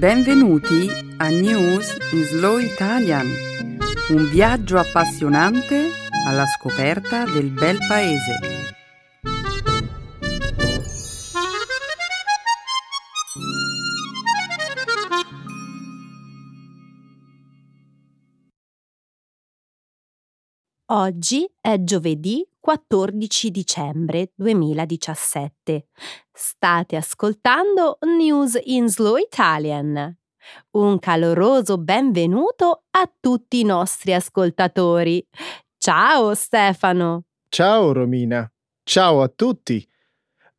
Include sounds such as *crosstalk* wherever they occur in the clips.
Benvenuti a News in Slow Italian, un viaggio appassionante alla scoperta del bel paese. Oggi è giovedì 14 dicembre 2017. State ascoltando News in Slow Italian. Un caloroso benvenuto a tutti i nostri ascoltatori. Ciao Stefano. Ciao Romina. Ciao a tutti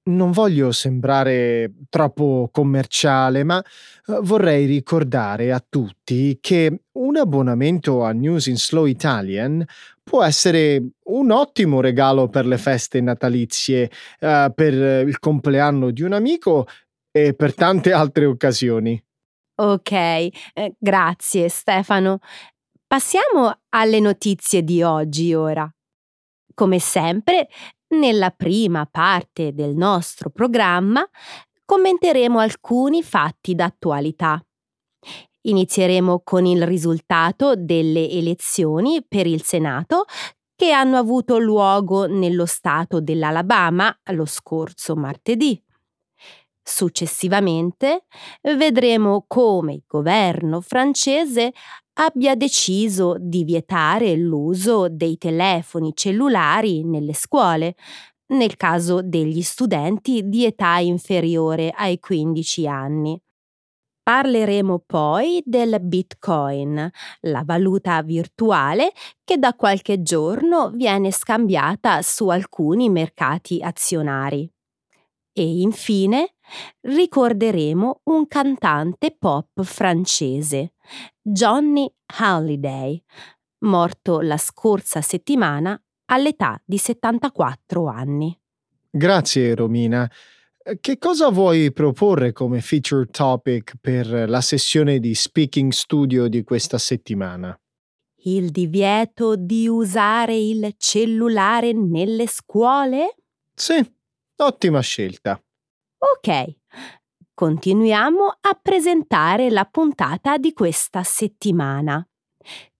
non voglio sembrare troppo commerciale, ma eh, vorrei ricordare a tutti che un abbonamento a News in Slow Italian può essere un ottimo regalo per le feste natalizie, uh, per il compleanno di un amico e per tante altre occasioni. Ok, eh, grazie Stefano. Passiamo alle notizie di oggi ora. Come sempre, nella prima parte del nostro programma commenteremo alcuni fatti d'attualità. Inizieremo con il risultato delle elezioni per il Senato che hanno avuto luogo nello stato dell'Alabama lo scorso martedì. Successivamente vedremo come il governo francese abbia deciso di vietare l'uso dei telefoni cellulari nelle scuole, nel caso degli studenti di età inferiore ai 15 anni. Parleremo poi del Bitcoin, la valuta virtuale che da qualche giorno viene scambiata su alcuni mercati azionari. E infine ricorderemo un cantante pop francese, Johnny Halliday, morto la scorsa settimana all'età di 74 anni. Grazie Romina. Che cosa vuoi proporre come feature topic per la sessione di Speaking Studio di questa settimana? Il divieto di usare il cellulare nelle scuole? Sì, ottima scelta. Ok, continuiamo a presentare la puntata di questa settimana.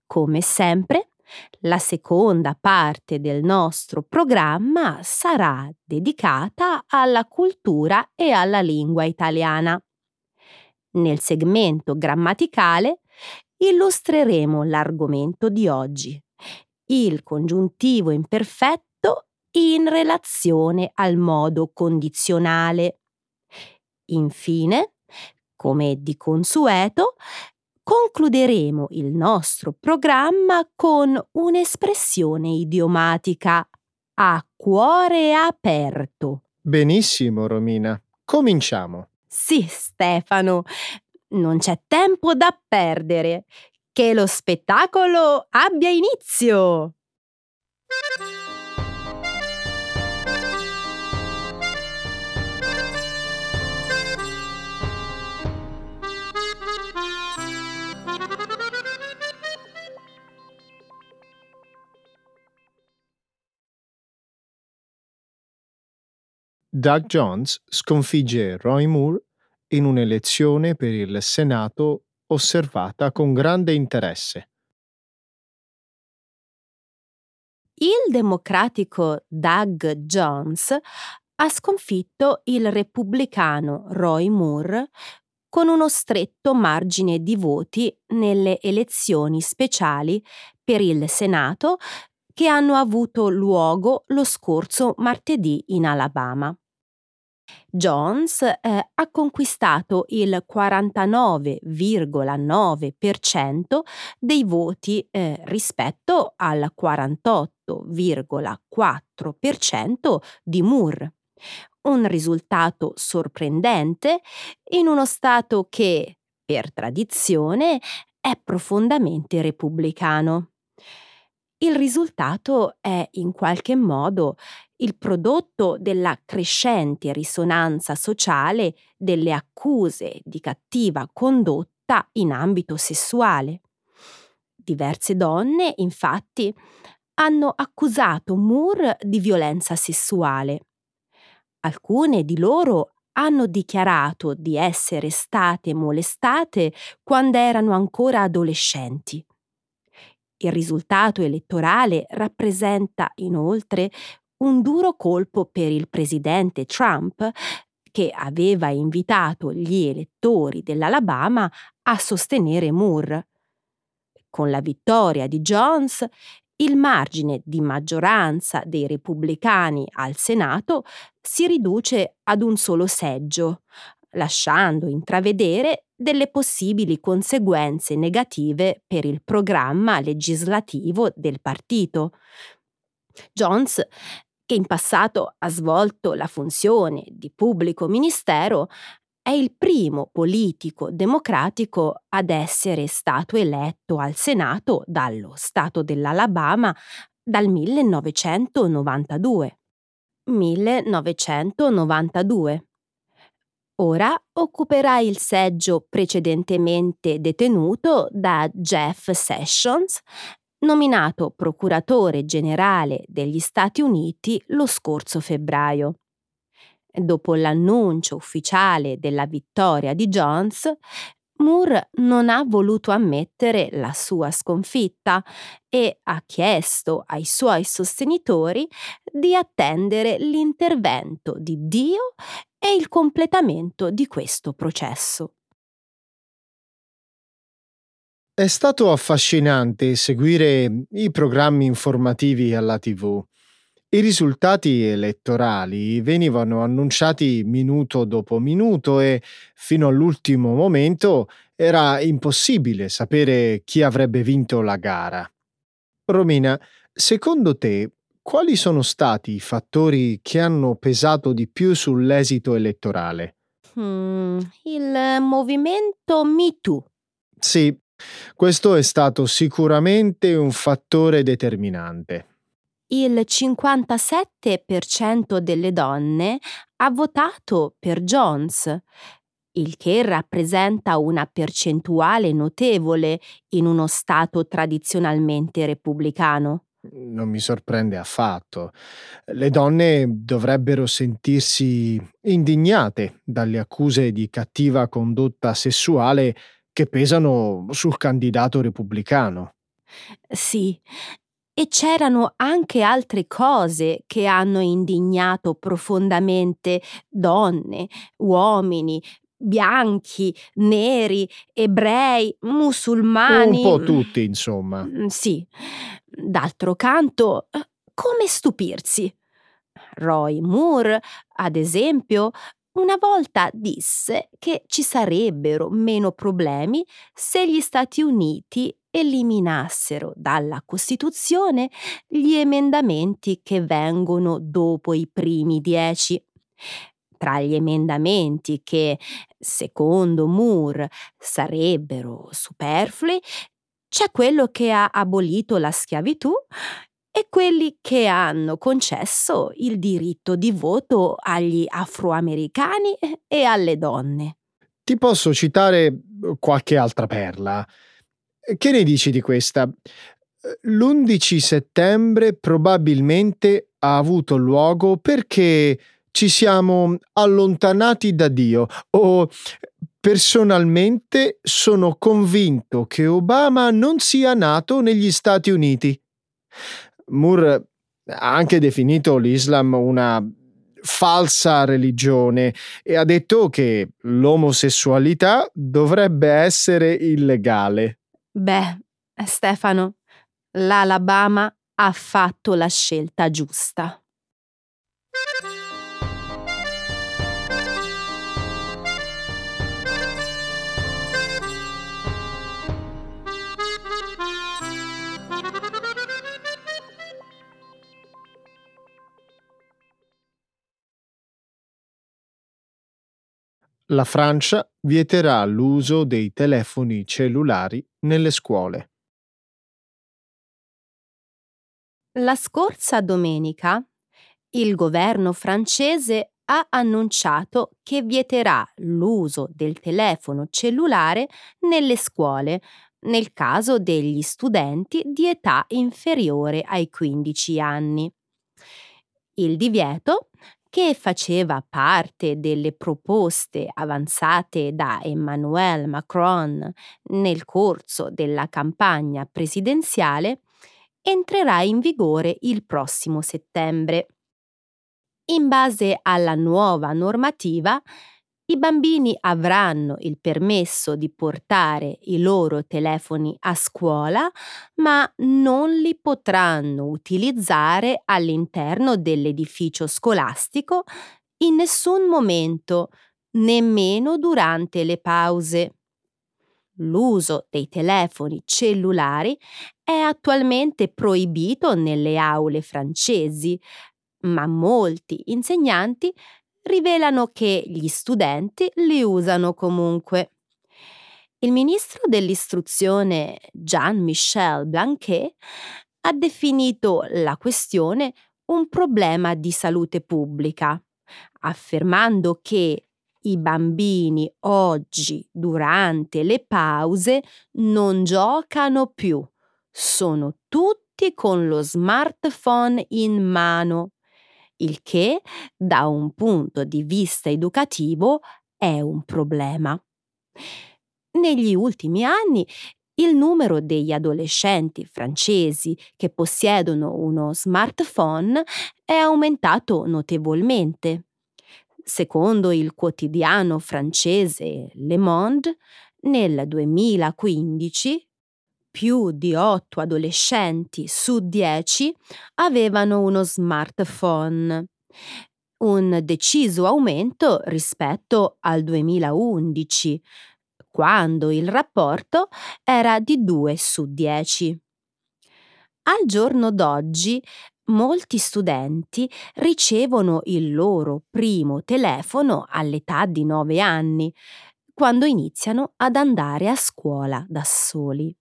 Come sempre, la seconda parte del nostro programma sarà dedicata alla cultura e alla lingua italiana. Nel segmento grammaticale illustreremo l'argomento di oggi, il congiuntivo imperfetto in relazione al modo condizionale. Infine, come di consueto, concluderemo il nostro programma con un'espressione idiomatica a cuore aperto. Benissimo, Romina. Cominciamo. Sì, Stefano, non c'è tempo da perdere. Che lo spettacolo abbia inizio! Doug Jones sconfigge Roy Moore in un'elezione per il Senato osservata con grande interesse. Il democratico Doug Jones ha sconfitto il repubblicano Roy Moore con uno stretto margine di voti nelle elezioni speciali per il Senato che hanno avuto luogo lo scorso martedì in Alabama. Jones eh, ha conquistato il 49,9% dei voti eh, rispetto al 48,4% di Moore. Un risultato sorprendente in uno Stato che, per tradizione, è profondamente repubblicano. Il risultato è in qualche modo il prodotto della crescente risonanza sociale delle accuse di cattiva condotta in ambito sessuale. Diverse donne, infatti, hanno accusato Moore di violenza sessuale. Alcune di loro hanno dichiarato di essere state molestate quando erano ancora adolescenti. Il risultato elettorale rappresenta inoltre un duro colpo per il presidente Trump, che aveva invitato gli elettori dell'Alabama a sostenere Moore. Con la vittoria di Jones, il margine di maggioranza dei repubblicani al Senato si riduce ad un solo seggio, lasciando intravedere delle possibili conseguenze negative per il programma legislativo del partito. Jones, che in passato ha svolto la funzione di pubblico ministero, è il primo politico democratico ad essere stato eletto al Senato dallo Stato dell'Alabama dal 1992. 1992. Ora occuperà il seggio precedentemente detenuto da Jeff Sessions, nominato procuratore generale degli Stati Uniti lo scorso febbraio. Dopo l'annuncio ufficiale della vittoria di Jones, Moore non ha voluto ammettere la sua sconfitta e ha chiesto ai suoi sostenitori di attendere l'intervento di Dio e il completamento di questo processo. È stato affascinante seguire i programmi informativi alla TV. I risultati elettorali venivano annunciati minuto dopo minuto e fino all'ultimo momento era impossibile sapere chi avrebbe vinto la gara. Romina, secondo te quali sono stati i fattori che hanno pesato di più sull'esito elettorale? Hmm, il movimento MeToo. Sì, questo è stato sicuramente un fattore determinante il 57% delle donne ha votato per Jones, il che rappresenta una percentuale notevole in uno Stato tradizionalmente repubblicano. Non mi sorprende affatto. Le donne dovrebbero sentirsi indignate dalle accuse di cattiva condotta sessuale che pesano sul candidato repubblicano. Sì, e c'erano anche altre cose che hanno indignato profondamente donne, uomini, bianchi, neri, ebrei, musulmani. Un po' tutti, insomma. Mm, sì. D'altro canto, come stupirsi? Roy Moore, ad esempio, una volta disse che ci sarebbero meno problemi se gli Stati Uniti eliminassero dalla Costituzione gli emendamenti che vengono dopo i primi dieci. Tra gli emendamenti che, secondo Moore, sarebbero superflui, c'è quello che ha abolito la schiavitù e quelli che hanno concesso il diritto di voto agli afroamericani e alle donne. Ti posso citare qualche altra perla. Che ne dici di questa? L'11 settembre probabilmente ha avuto luogo perché ci siamo allontanati da Dio o personalmente sono convinto che Obama non sia nato negli Stati Uniti. Moore ha anche definito l'Islam una falsa religione e ha detto che l'omosessualità dovrebbe essere illegale. Beh, Stefano, l'Alabama ha fatto la scelta giusta. La Francia vieterà l'uso dei telefoni cellulari nelle scuole. La scorsa domenica il governo francese ha annunciato che vieterà l'uso del telefono cellulare nelle scuole nel caso degli studenti di età inferiore ai 15 anni. Il divieto che faceva parte delle proposte avanzate da Emmanuel Macron nel corso della campagna presidenziale, entrerà in vigore il prossimo settembre. In base alla nuova normativa, i bambini avranno il permesso di portare i loro telefoni a scuola, ma non li potranno utilizzare all'interno dell'edificio scolastico in nessun momento, nemmeno durante le pause. L'uso dei telefoni cellulari è attualmente proibito nelle aule francesi, ma molti insegnanti rivelano che gli studenti li usano comunque. Il ministro dell'istruzione Jean-Michel Blanquet ha definito la questione un problema di salute pubblica, affermando che i bambini oggi, durante le pause, non giocano più, sono tutti con lo smartphone in mano il che da un punto di vista educativo è un problema. Negli ultimi anni il numero degli adolescenti francesi che possiedono uno smartphone è aumentato notevolmente. Secondo il quotidiano francese Le Monde, nel 2015 più di 8 adolescenti su 10 avevano uno smartphone, un deciso aumento rispetto al 2011, quando il rapporto era di 2 su 10. Al giorno d'oggi molti studenti ricevono il loro primo telefono all'età di 9 anni, quando iniziano ad andare a scuola da soli.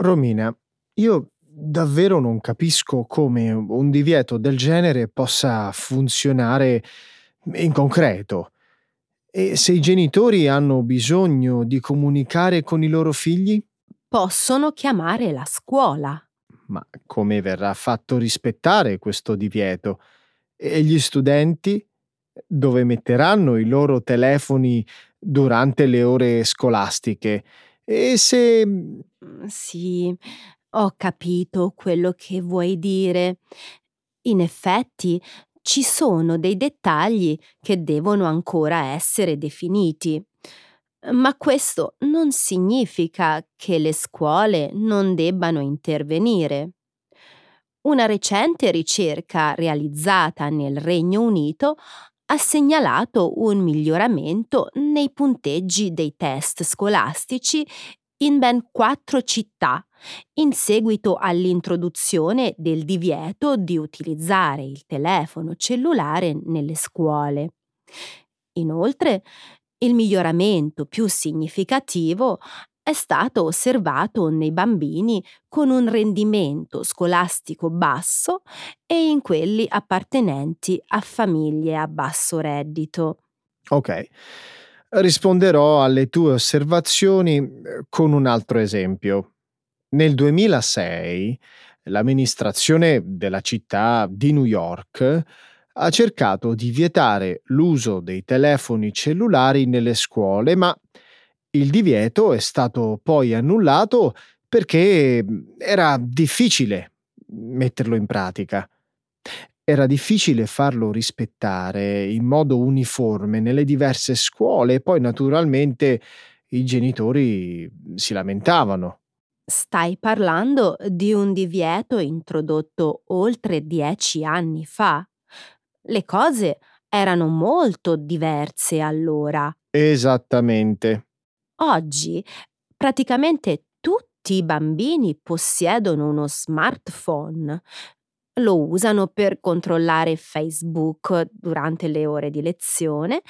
Romina, io davvero non capisco come un divieto del genere possa funzionare in concreto. E se i genitori hanno bisogno di comunicare con i loro figli? Possono chiamare la scuola. Ma come verrà fatto rispettare questo divieto? E gli studenti? Dove metteranno i loro telefoni durante le ore scolastiche? E se... Mhmm, sì, ho capito quello che vuoi dire. In effetti, ci sono dei dettagli che devono ancora essere definiti. Ma questo non significa che le scuole non debbano intervenire. Una recente ricerca realizzata nel Regno Unito ha segnalato un miglioramento nei punteggi dei test scolastici in ben quattro città in seguito all'introduzione del divieto di utilizzare il telefono cellulare nelle scuole. Inoltre, il miglioramento più significativo è stato osservato nei bambini con un rendimento scolastico basso e in quelli appartenenti a famiglie a basso reddito. Ok. Risponderò alle tue osservazioni eh, con un altro esempio. Nel 2006 l'amministrazione della città di New York ha cercato di vietare l'uso dei telefoni cellulari nelle scuole, ma il divieto è stato poi annullato perché mhmm, era difficile metterlo in pratica. Era difficile farlo rispettare in modo uniforme nelle diverse scuole e poi naturalmente i genitori si lamentavano. Stai parlando di un divieto introdotto oltre dieci anni fa. Le cose erano molto diverse allora. Esattamente. Oggi praticamente tutti i bambini possiedono uno smartphone. Lo usano per controllare Facebook durante le ore di lezione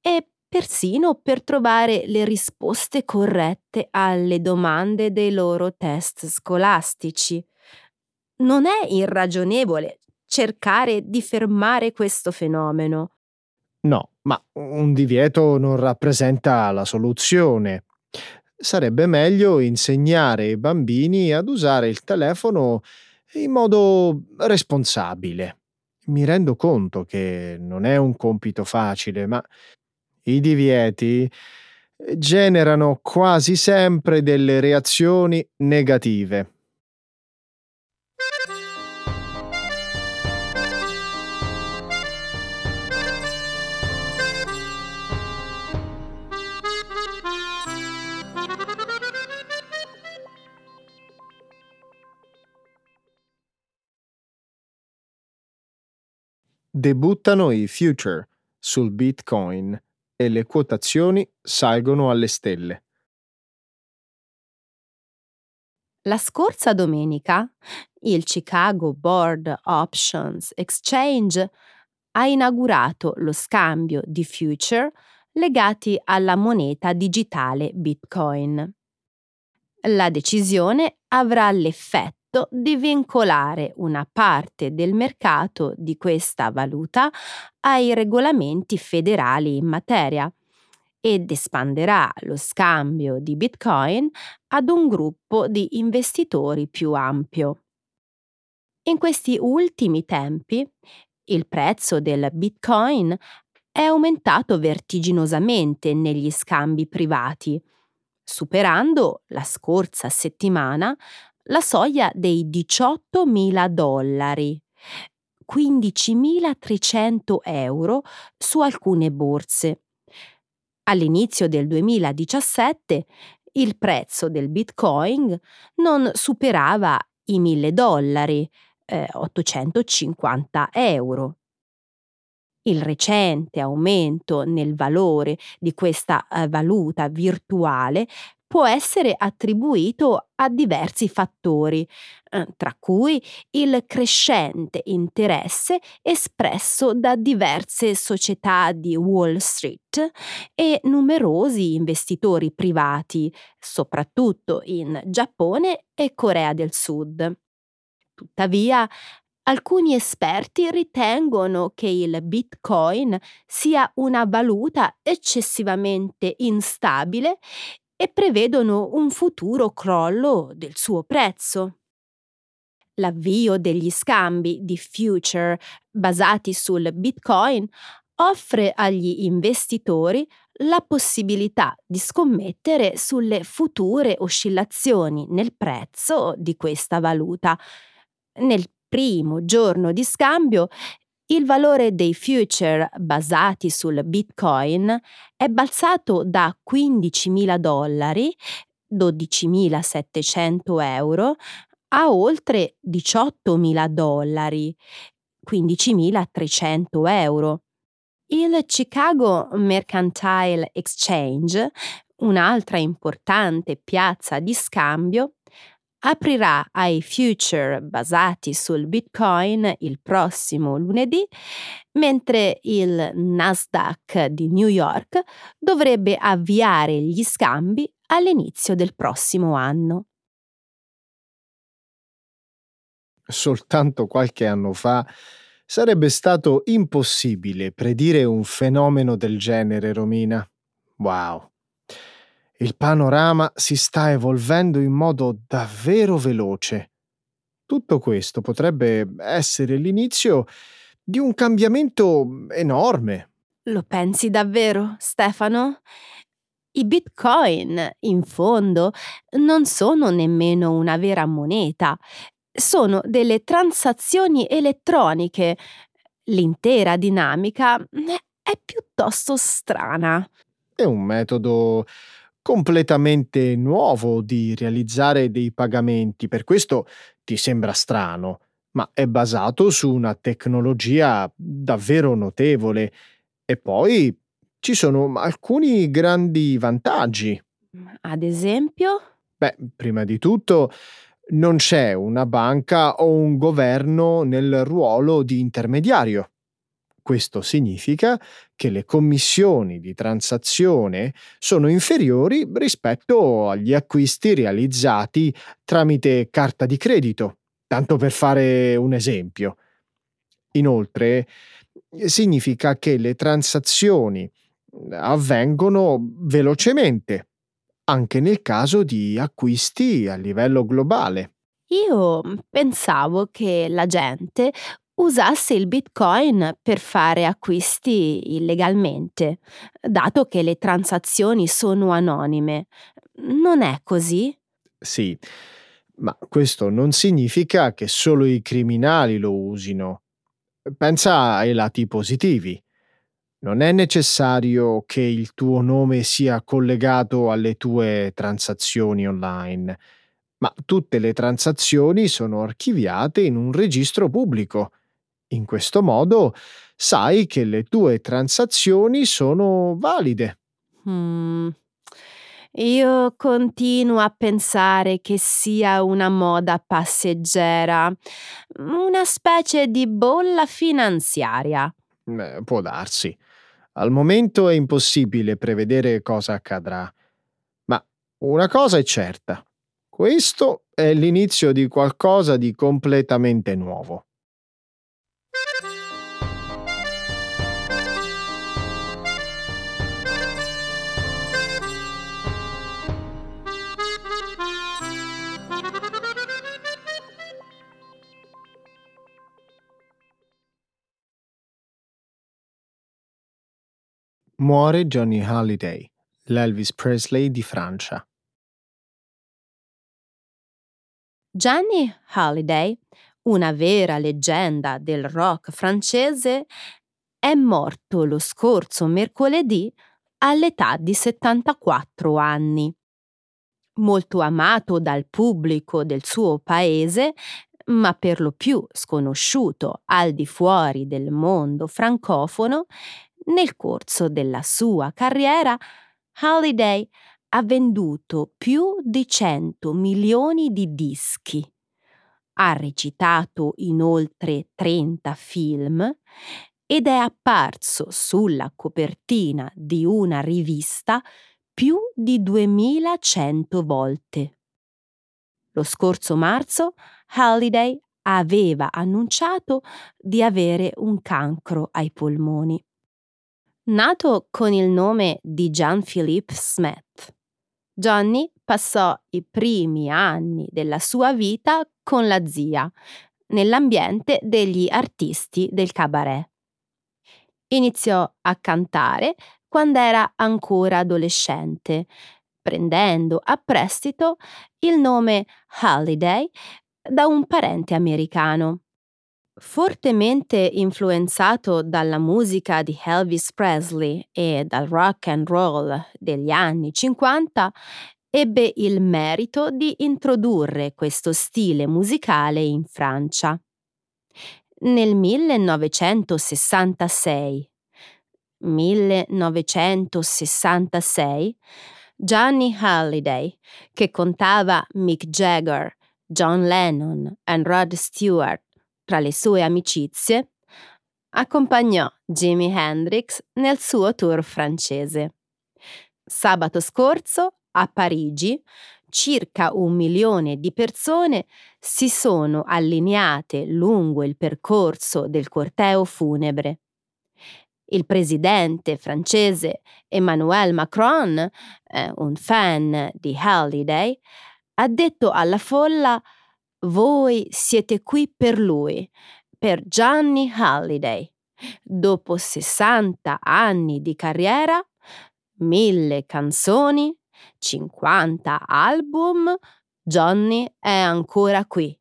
e persino per trovare le risposte corrette alle domande dei loro test scolastici. Non è irragionevole cercare di fermare questo fenomeno. No, ma un divieto non rappresenta la soluzione. Sarebbe meglio insegnare ai bambini ad usare il telefono in modo responsabile. Mi rendo conto che non è un compito facile, ma i divieti generano quasi sempre delle reazioni negative. Debuttano i future sul Bitcoin e le quotazioni salgono alle stelle. La scorsa domenica il Chicago Board Options Exchange ha inaugurato lo scambio di future legati alla moneta digitale Bitcoin. La decisione avrà l'effetto di vincolare una parte del mercato di questa valuta ai regolamenti federali in materia ed espanderà lo scambio di Bitcoin ad un gruppo di investitori più ampio. In questi ultimi tempi il prezzo del Bitcoin è aumentato vertiginosamente negli scambi privati, superando la scorsa settimana la soglia dei 18.000 dollari, 15.300 euro su alcune borse. All'inizio del 2017 il prezzo del Bitcoin non superava i 1.000 dollari, eh, 850 euro. Il recente aumento nel valore di questa eh, valuta virtuale può essere attribuito a diversi fattori, eh, tra cui il crescente interesse espresso da diverse società di Wall Street e numerosi investitori privati, soprattutto in Giappone e Corea del Sud. Tuttavia, Alcuni esperti ritengono che il Bitcoin sia una valuta eccessivamente instabile e prevedono un futuro crollo del suo prezzo. L'avvio degli scambi di future basati sul Bitcoin offre agli investitori la possibilità di scommettere sulle future oscillazioni nel prezzo di questa valuta. Nel primo giorno di scambio il valore dei future basati sul Bitcoin è balzato da 15.000 dollari, 12.700 euro, a oltre 18.000 dollari, 15.300 euro. Il Chicago Mercantile Exchange, un'altra importante piazza di scambio, aprirà ai future basati sul Bitcoin il prossimo lunedì, mentre il Nasdaq di New York dovrebbe avviare gli scambi all'inizio del prossimo anno. Soltanto qualche anno fa sarebbe stato impossibile predire un fenomeno del genere, Romina. Wow. Il panorama si sta evolvendo in modo davvero veloce. Tutto questo potrebbe essere l'inizio di un cambiamento enorme. Lo pensi davvero, Stefano? I bitcoin, in fondo, non sono nemmeno una vera moneta, sono delle transazioni elettroniche. L'intera dinamica è piuttosto strana. È un metodo completamente nuovo di realizzare dei pagamenti, per questo ti sembra strano, ma è basato su una tecnologia davvero notevole e poi ci sono alcuni grandi vantaggi. Ad esempio? Beh, prima di tutto non c'è una banca o un governo nel ruolo di intermediario. Questo significa che le commissioni di transazione sono inferiori rispetto agli acquisti realizzati tramite carta di credito, tanto per fare un esempio. Inoltre, significa che le transazioni avvengono velocemente, anche nel caso di acquisti a livello globale. Io pensavo che la gente usasse il Bitcoin per fare acquisti illegalmente, dato che le transazioni sono anonime. Non è così? Sì, ma questo non significa che solo i criminali lo usino. Pensa ai lati positivi. Non è necessario che il tuo nome sia collegato alle tue transazioni online, ma tutte le transazioni sono archiviate in un registro pubblico. In questo modo sai che le tue transazioni sono valide. Mm. Io continuo a pensare che sia una moda passeggera, una specie di bolla finanziaria. Eh, può darsi. Al momento è impossibile prevedere cosa accadrà. Ma una cosa è certa. Questo è l'inizio di qualcosa di completamente nuovo. Muore Johnny Halliday, l'Elvis Presley di Francia. Johnny Halliday, una vera leggenda del rock francese, è morto lo scorso mercoledì all'età di 74 anni. Molto amato dal pubblico del suo paese, ma per lo più sconosciuto al di fuori del mondo francofono, nel corso della sua carriera, Halliday ha venduto più di 100 milioni di dischi. Ha recitato in oltre 30 film ed è apparso sulla copertina di una rivista più di 2100 volte. Lo scorso marzo Halliday aveva annunciato di avere un cancro ai polmoni. Nato con il nome di Jean-Philippe Smet, Johnny passò i primi anni della sua vita con la zia, nell'ambiente degli artisti del cabaret. Iniziò a cantare quando era ancora adolescente, prendendo a prestito il nome Halliday da un parente americano. Fortemente influenzato dalla musica di Elvis Presley e dal rock and roll degli anni 50, ebbe il merito di introdurre questo stile musicale in Francia. Nel 1966 1966 Johnny Halliday, che contava Mick Jagger, John Lennon e Rod Stewart tra le sue amicizie, accompagnò Jimi Hendrix nel suo tour francese. Sabato scorso, a Parigi, circa un milione di persone si sono allineate lungo il percorso del corteo funebre. Il presidente francese Emmanuel Macron, eh, un fan di Halliday, ha detto alla folla voi siete qui per lui, per Gianni Halliday. Dopo 60 anni di carriera, mille canzoni, 50 album, Johnny è ancora qui,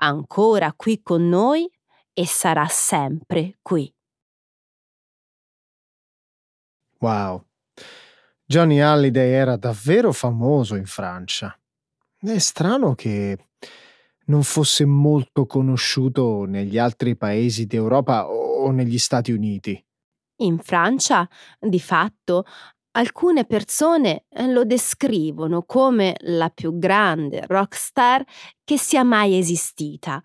ancora qui con noi e sarà sempre qui. Wow. Johnny Halliday era davvero famoso in Francia. È strano che non fosse molto conosciuto negli altri paesi d'Europa o negli Stati Uniti. In Francia, di fatto, alcune persone eh, lo descrivono come la più grande rockstar che sia mai esistita.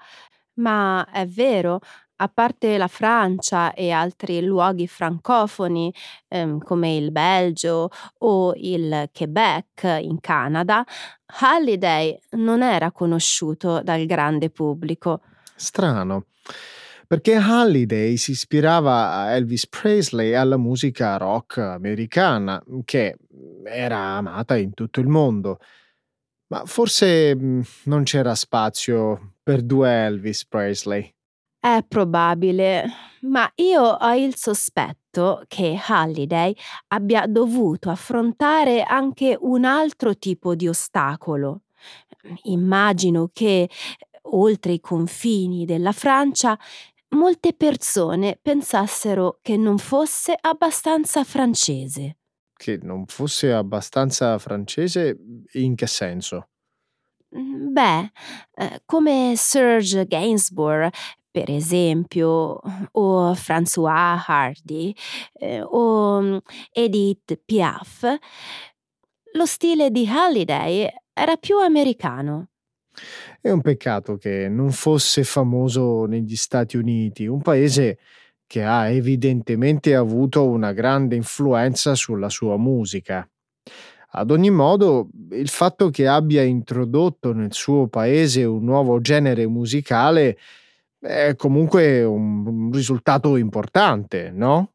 Ma è vero, a parte la Francia e altri luoghi francofoni ehm, come il Belgio o il Quebec in Canada, Halliday non era conosciuto dal grande pubblico. Strano, perché Halliday si ispirava a Elvis Presley e alla musica rock americana, che era amata in tutto il mondo. ma forse mm, non c'era spazio per due Elvis Presley. È probabile, ma io ho il sospetto che Halliday abbia dovuto affrontare anche un altro tipo di ostacolo. Immagino che, oltre i confini della Francia, molte persone pensassero che non fosse abbastanza francese. Che non fosse abbastanza francese in che senso? Beh, eh, come Serge Gainsbourg, per esempio, o François Hardy, eh, o mm, Edith Piaf, lo stile di Halliday era più americano. È un peccato che non fosse famoso negli Stati Uniti, un paese che ha evidentemente avuto una grande influenza sulla sua musica. Ad ogni modo, il fatto che abbia introdotto nel suo paese un nuovo genere musicale è comunque un risultato importante, no?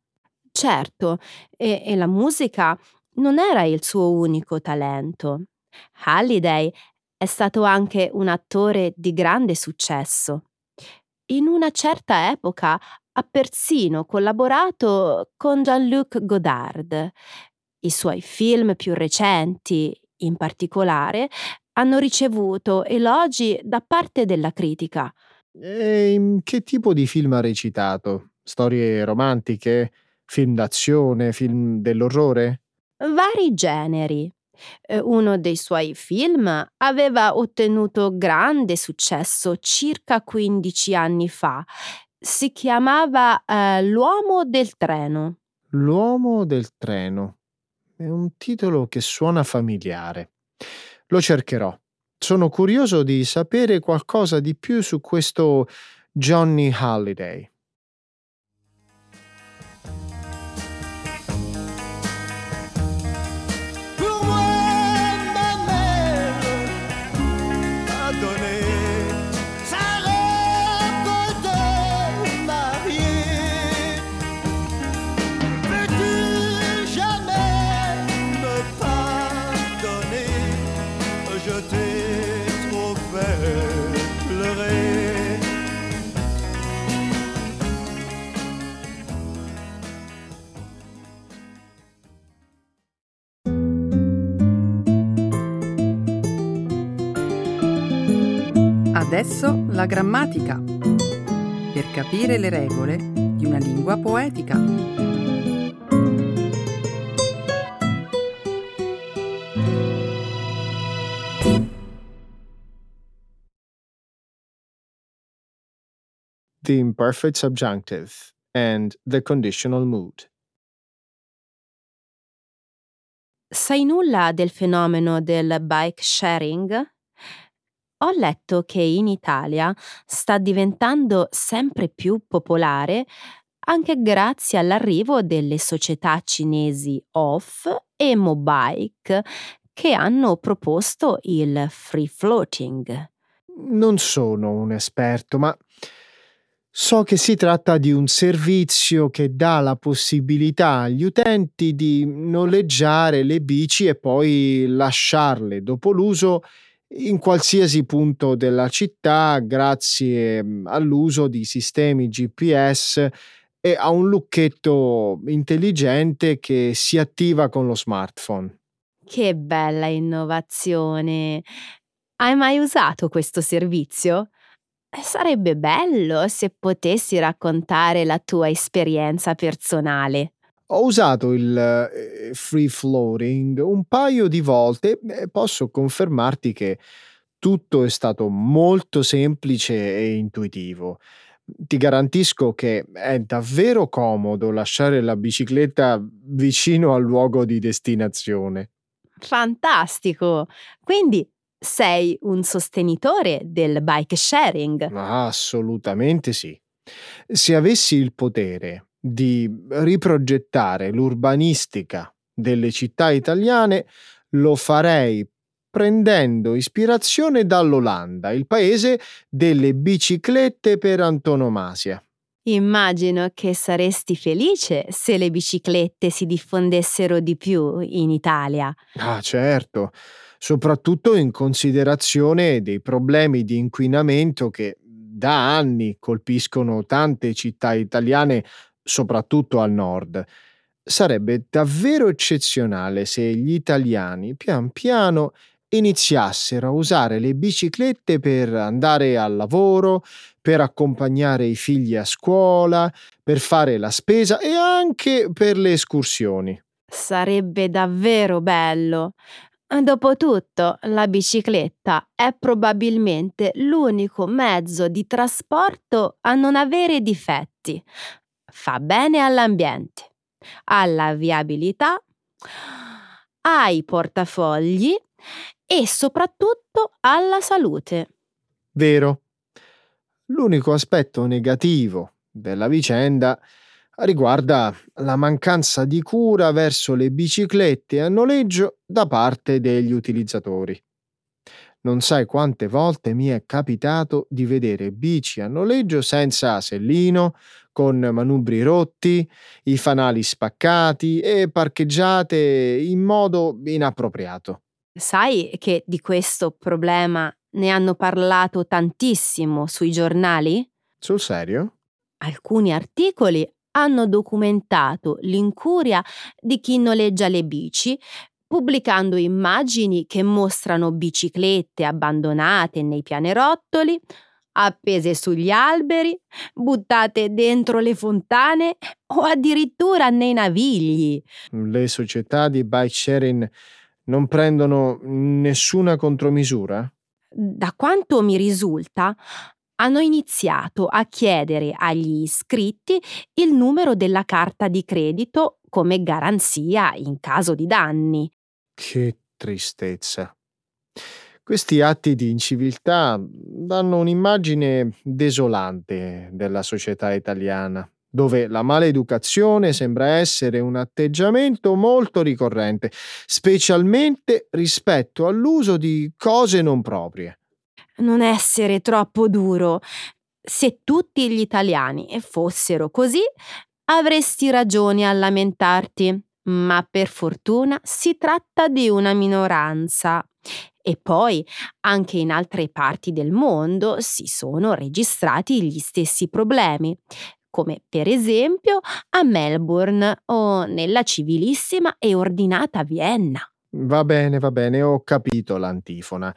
Certo, e, e la musica non era il suo unico talento. Halliday è stato anche un attore di grande successo. In una certa epoca ha persino collaborato con Jean-Luc Godard. I suoi film più recenti, in particolare, hanno ricevuto elogi da parte della critica. E in che tipo di film ha recitato? Storie romantiche? Film d'azione? Film dell'orrore? Vari generi. Eh, Uno dei suoi film aveva ottenuto grande successo circa 15 anni fa. Si chiamava eh, L'uomo del treno. L'uomo del treno. È un titolo che suona familiare. Lo cercherò. Sono curioso di sapere qualcosa di più su questo Johnny Halliday. Adesso la grammatica. Per capire le regole di una lingua poetica. The imperfect subjunctive and the conditional mood. Sai nulla del fenomeno del bike sharing? Ho letto che in Italia sta diventando sempre più popolare anche grazie all'arrivo delle società cinesi Off e Mobike che hanno proposto il free floating. Non sono un esperto, ma so che si tratta di un servizio che dà la possibilità agli utenti di noleggiare le bici e poi lasciarle dopo l'uso in qualsiasi punto della città grazie mm, all'uso di sistemi GPS e a un lucchetto intelligente che si attiva con lo smartphone. Che bella innovazione! Hai mai usato questo servizio? Eh, Sarebbe bello se potessi raccontare la tua esperienza personale. Ho usato il eh, free floating un paio di volte e posso confermarti che tutto è stato molto semplice e intuitivo. Ti garantisco che è davvero comodo lasciare la bicicletta vicino al luogo di destinazione. Fantastico! Quindi sei un sostenitore del bike sharing. Assolutamente sì. Se avessi il potere di riprogettare l'urbanistica delle città italiane, lo farei prendendo ispirazione dall'Olanda, il paese delle biciclette per antonomasia. Immagino che saresti felice se le biciclette si diffondessero di più in Italia. Ah, certo. soprattutto in considerazione dei problemi di inquinamento che da anni colpiscono tante città italiane, soprattutto al nord. Sarebbe davvero eccezionale se gli italiani pian piano iniziassero a usare le biciclette per andare al lavoro, per accompagnare i figli a scuola, per fare la spesa e anche per le escursioni. Sarebbe davvero bello. Dopotutto, la bicicletta è probabilmente l'unico mezzo di trasporto a non avere difetti. Fa bene all'ambiente, alla viabilità, ai portafogli e soprattutto alla salute. Vero. L'unico aspetto negativo della vicenda riguarda la mancanza di cura verso le biciclette a noleggio da parte degli utilizzatori. Non sai quante volte mi è capitato di vedere bici a noleggio senza sellino, con manubri rotti, i fanali spaccati e parcheggiate in modo inappropriato. Sai che di questo problema ne hanno parlato tantissimo sui giornali? Sul serio? Alcuni articoli hanno documentato l'incuria di chi noleggia le bici, pubblicando immagini che mostrano biciclette abbandonate nei pianerottoli, appese sugli alberi, buttate dentro le fontane o addirittura nei navigli. Le società di bike sharing non prendono nessuna contromisura? Da quanto mi risulta, hanno iniziato a chiedere agli iscritti il numero della carta di credito come garanzia in caso di danni. Che tristezza. Questi atti di inciviltà danno un'immagine desolante della società italiana, dove la maleducazione sembra essere un atteggiamento molto ricorrente, specialmente rispetto all'uso di cose non proprie. Non essere troppo duro. Se tutti gli italiani fossero così, avresti ragione a lamentarti, ma per fortuna si tratta di una minoranza. E poi anche in altre parti del mondo si sono registrati gli stessi problemi, come per esempio a Melbourne o nella civilissima e ordinata Vienna. Va bene, va bene, ho capito l'antifona.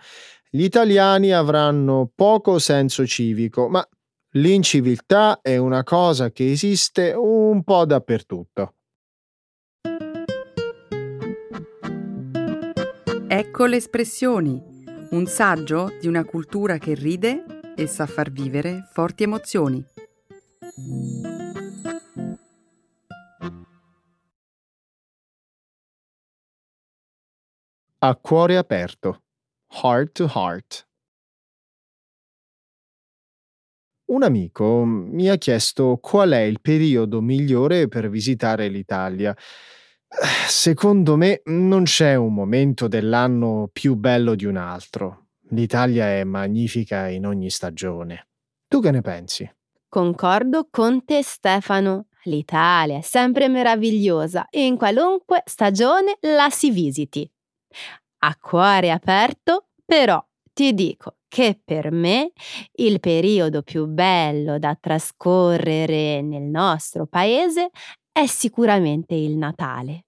Gli italiani avranno poco senso civico, ma l'inciviltà è una cosa che esiste un po' dappertutto. Ecco le espressioni, un saggio di una cultura che ride e sa far vivere forti emozioni. A cuore aperto. Heart to Heart. Un amico mi ha chiesto qual è il periodo migliore per visitare l'Italia. Secondo me non c'è un momento dell'anno più bello di un altro. L'Italia è magnifica in ogni stagione. Tu che ne pensi? Concordo con te Stefano. L'Italia è sempre meravigliosa e in qualunque stagione la si visiti. A cuore aperto, però ti dico che per me il periodo più bello da trascorrere nel nostro paese è sicuramente il Natale.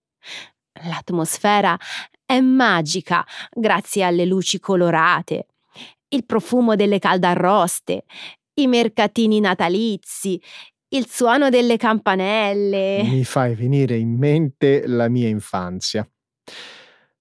L'atmosfera è magica grazie alle luci colorate, il profumo delle caldarroste, i mercatini natalizi, il suono delle campanelle. Mi fai venire in mente la mia infanzia.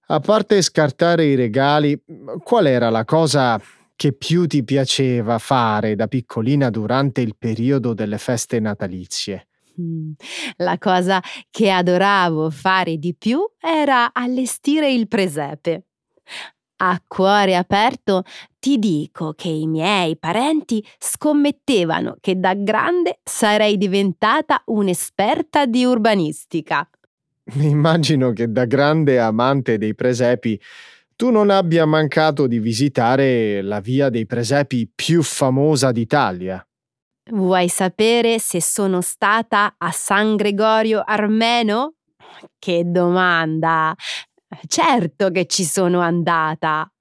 A parte scartare i regali, qual era la cosa che più ti piaceva fare da piccolina durante il periodo delle feste natalizie? Mm, La cosa che adoravo fare di più era allestire il presepe. A cuore aperto ti dico che i miei parenti scommettevano che da grande sarei diventata un'esperta di urbanistica. *laughs* Immagino che da grande amante dei presepi tu non abbia mancato di visitare la via dei presepi più famosa d'Italia. Vuoi sapere se sono stata a San Gregorio Armeno? Che domanda! Certo che ci sono andata.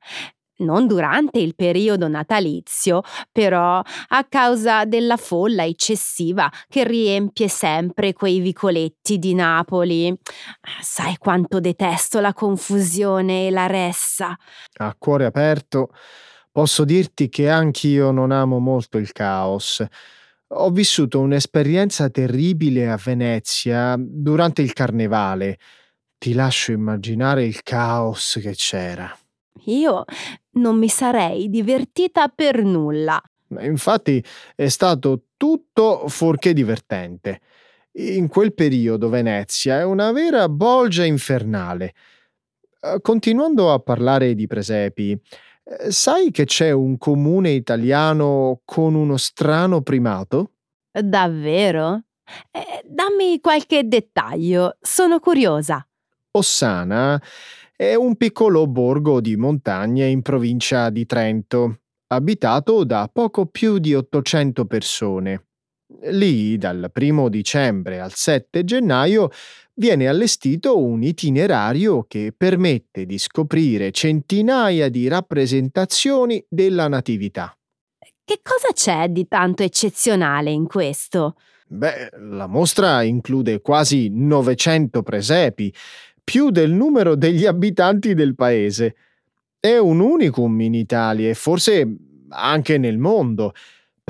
Non durante il periodo natalizio, però a causa della folla eccessiva che riempie sempre quei vicoletti di Napoli. Sai quanto detesto la confusione e la ressa. A cuore aperto, posso dirti che anch'io non amo molto il caos. Ho vissuto un'esperienza terribile a Venezia durante il carnevale. Ti lascio immaginare il caos che c'era. Io non mi sarei divertita per nulla. Infatti è stato tutto fuorché divertente. In quel periodo Venezia è una vera bolgia infernale. Eh, Continuando a parlare di presepi, sai che c'è un comune italiano con uno strano primato? Davvero? Eh, dammi qualche dettaglio, sono curiosa. Ossana è un piccolo borgo di montagna in provincia di Trento, abitato da poco più di 800 persone. Lì, dal 1 dicembre al 7 gennaio, viene allestito un itinerario che permette di scoprire centinaia di rappresentazioni della Natività. Che cosa c'è di tanto eccezionale in questo? Beh, la mostra include quasi 900 presepi, più del numero degli abitanti del paese. È un unicum in Italia e forse anche nel mondo.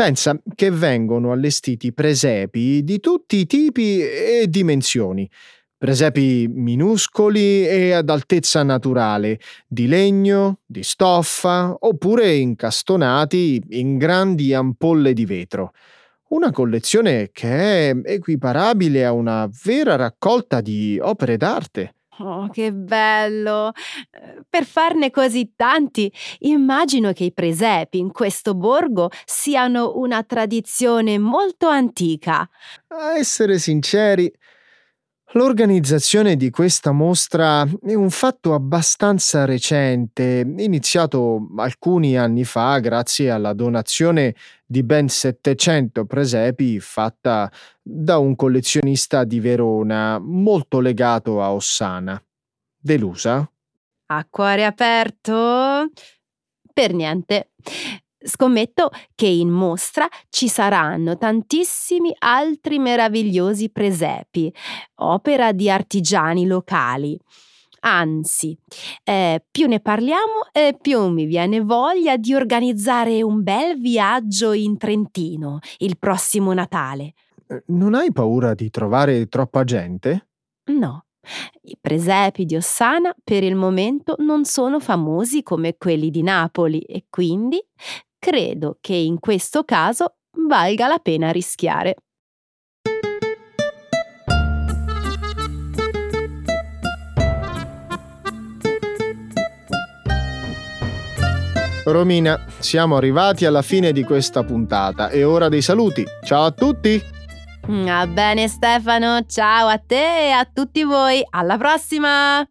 Pensa che vengono allestiti presepi di tutti i tipi e dimensioni. Presepi minuscoli e ad altezza naturale, di legno, di stoffa, oppure incastonati in grandi ampolle di vetro. Una collezione che è equiparabile a una vera raccolta di opere d'arte. Oh, che bello! Eh, Per farne così tanti, immagino che i presepi in questo borgo siano una tradizione molto antica. A essere sinceri, l'organizzazione di questa mostra è un fatto abbastanza recente, iniziato alcuni anni fa grazie alla donazione di ben 700 presepi fatta da un collezionista di Verona molto legato a Ossana. Delusa? A cuore aperto? Per niente. Scommetto che in mostra ci saranno tantissimi altri meravigliosi presepi, opera di artigiani locali. Anzi, eh, più ne parliamo e più mi viene voglia di organizzare un bel viaggio in Trentino il prossimo Natale. Eh, Non hai paura di trovare troppa gente? No, i presepi di Ossana per il momento non sono famosi come quelli di Napoli e quindi credo che in questo caso valga la pena rischiare. Romina, siamo arrivati alla fine di questa puntata. È ora dei saluti. Ciao a tutti! Va bene Stefano, ciao a te e a tutti voi, alla prossima!